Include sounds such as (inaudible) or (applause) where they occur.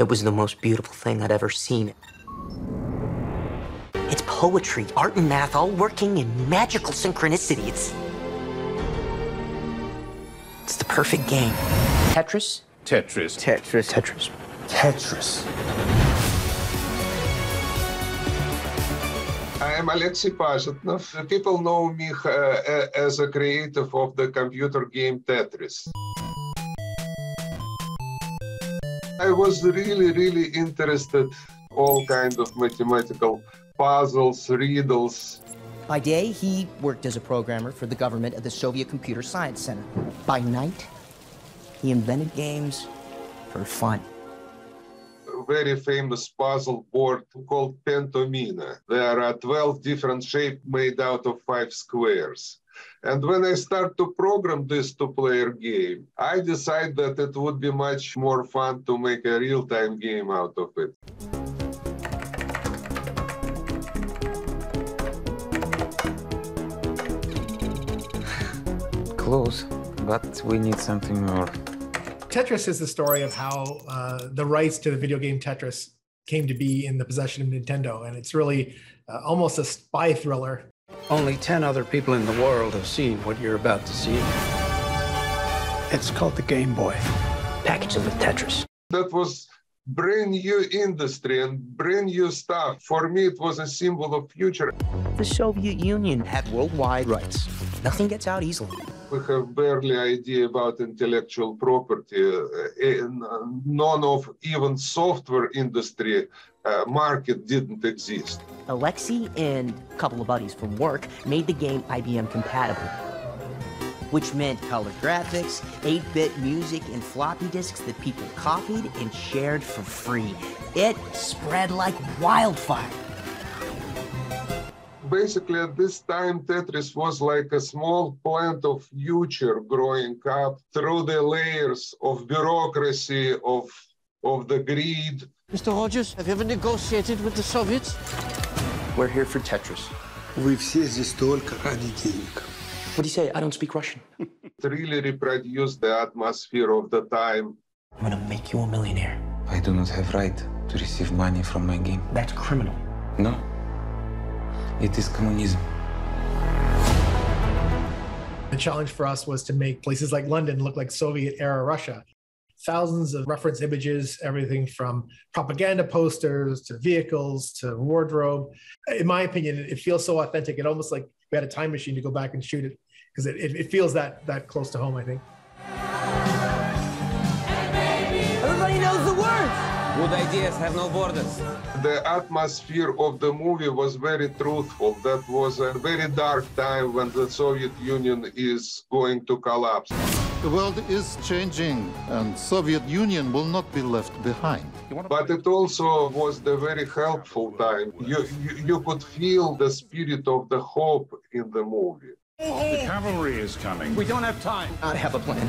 It was the most beautiful thing I'd ever seen. It's poetry, art, and math all working in magical synchronicity. It's. It's the perfect game. Tetris? Tetris. Tetris. Tetris. Tetris. I am Alexei Pajitnov. People know me uh, as a creator of the computer game Tetris. I was really, really interested all kinds of mathematical puzzles, riddles. By day, he worked as a programmer for the government at the Soviet Computer Science Center. By night, he invented games for fun. Very famous puzzle board called Pentomino. There are 12 different shapes made out of five squares. And when I start to program this two-player game, I decide that it would be much more fun to make a real-time game out of it. Close, but we need something more. Tetris is the story of how uh, the rights to the video game Tetris came to be in the possession of Nintendo, and it's really uh, almost a spy thriller only 10 other people in the world have seen what you're about to see. It's called the Game Boy. Package it with Tetris. That was brand new industry and brand new stuff. For me, it was a symbol of future. The Soviet Union had worldwide rights. Nothing gets out easily. We have barely idea about intellectual property. Uh, none of even software industry uh, market didn't exist. Alexei and a couple of buddies from work made the game IBM compatible, which meant color graphics, 8-bit music, and floppy disks that people copied and shared for free. It spread like wildfire Basically, at this time, Tetris was like a small plant of future growing up through the layers of bureaucracy, of, of the greed, Mr. Rogers, have you ever negotiated with the Soviets? We're here for Tetris. Вы все здесь только ради денег. What do you say? I don't speak Russian. it (laughs) really reproduced the atmosphere of the time. I'm gonna make you a millionaire. I do not have right to receive money from my game. That's criminal. No. it is communism. The challenge for us was to make places like London look like Soviet era Russia thousands of reference images, everything from propaganda posters to vehicles to wardrobe. In my opinion, it feels so authentic. It almost like we had a time machine to go back and shoot it because it, it, it feels that that close to home, I think. Good ideas have no borders. The atmosphere of the movie was very truthful. That was a very dark time when the Soviet Union is going to collapse. The world is changing and Soviet Union will not be left behind. But it also was the very helpful time. You, you, you could feel the spirit of the hope in the movie. The cavalry is coming. We don't have time. I have a plan.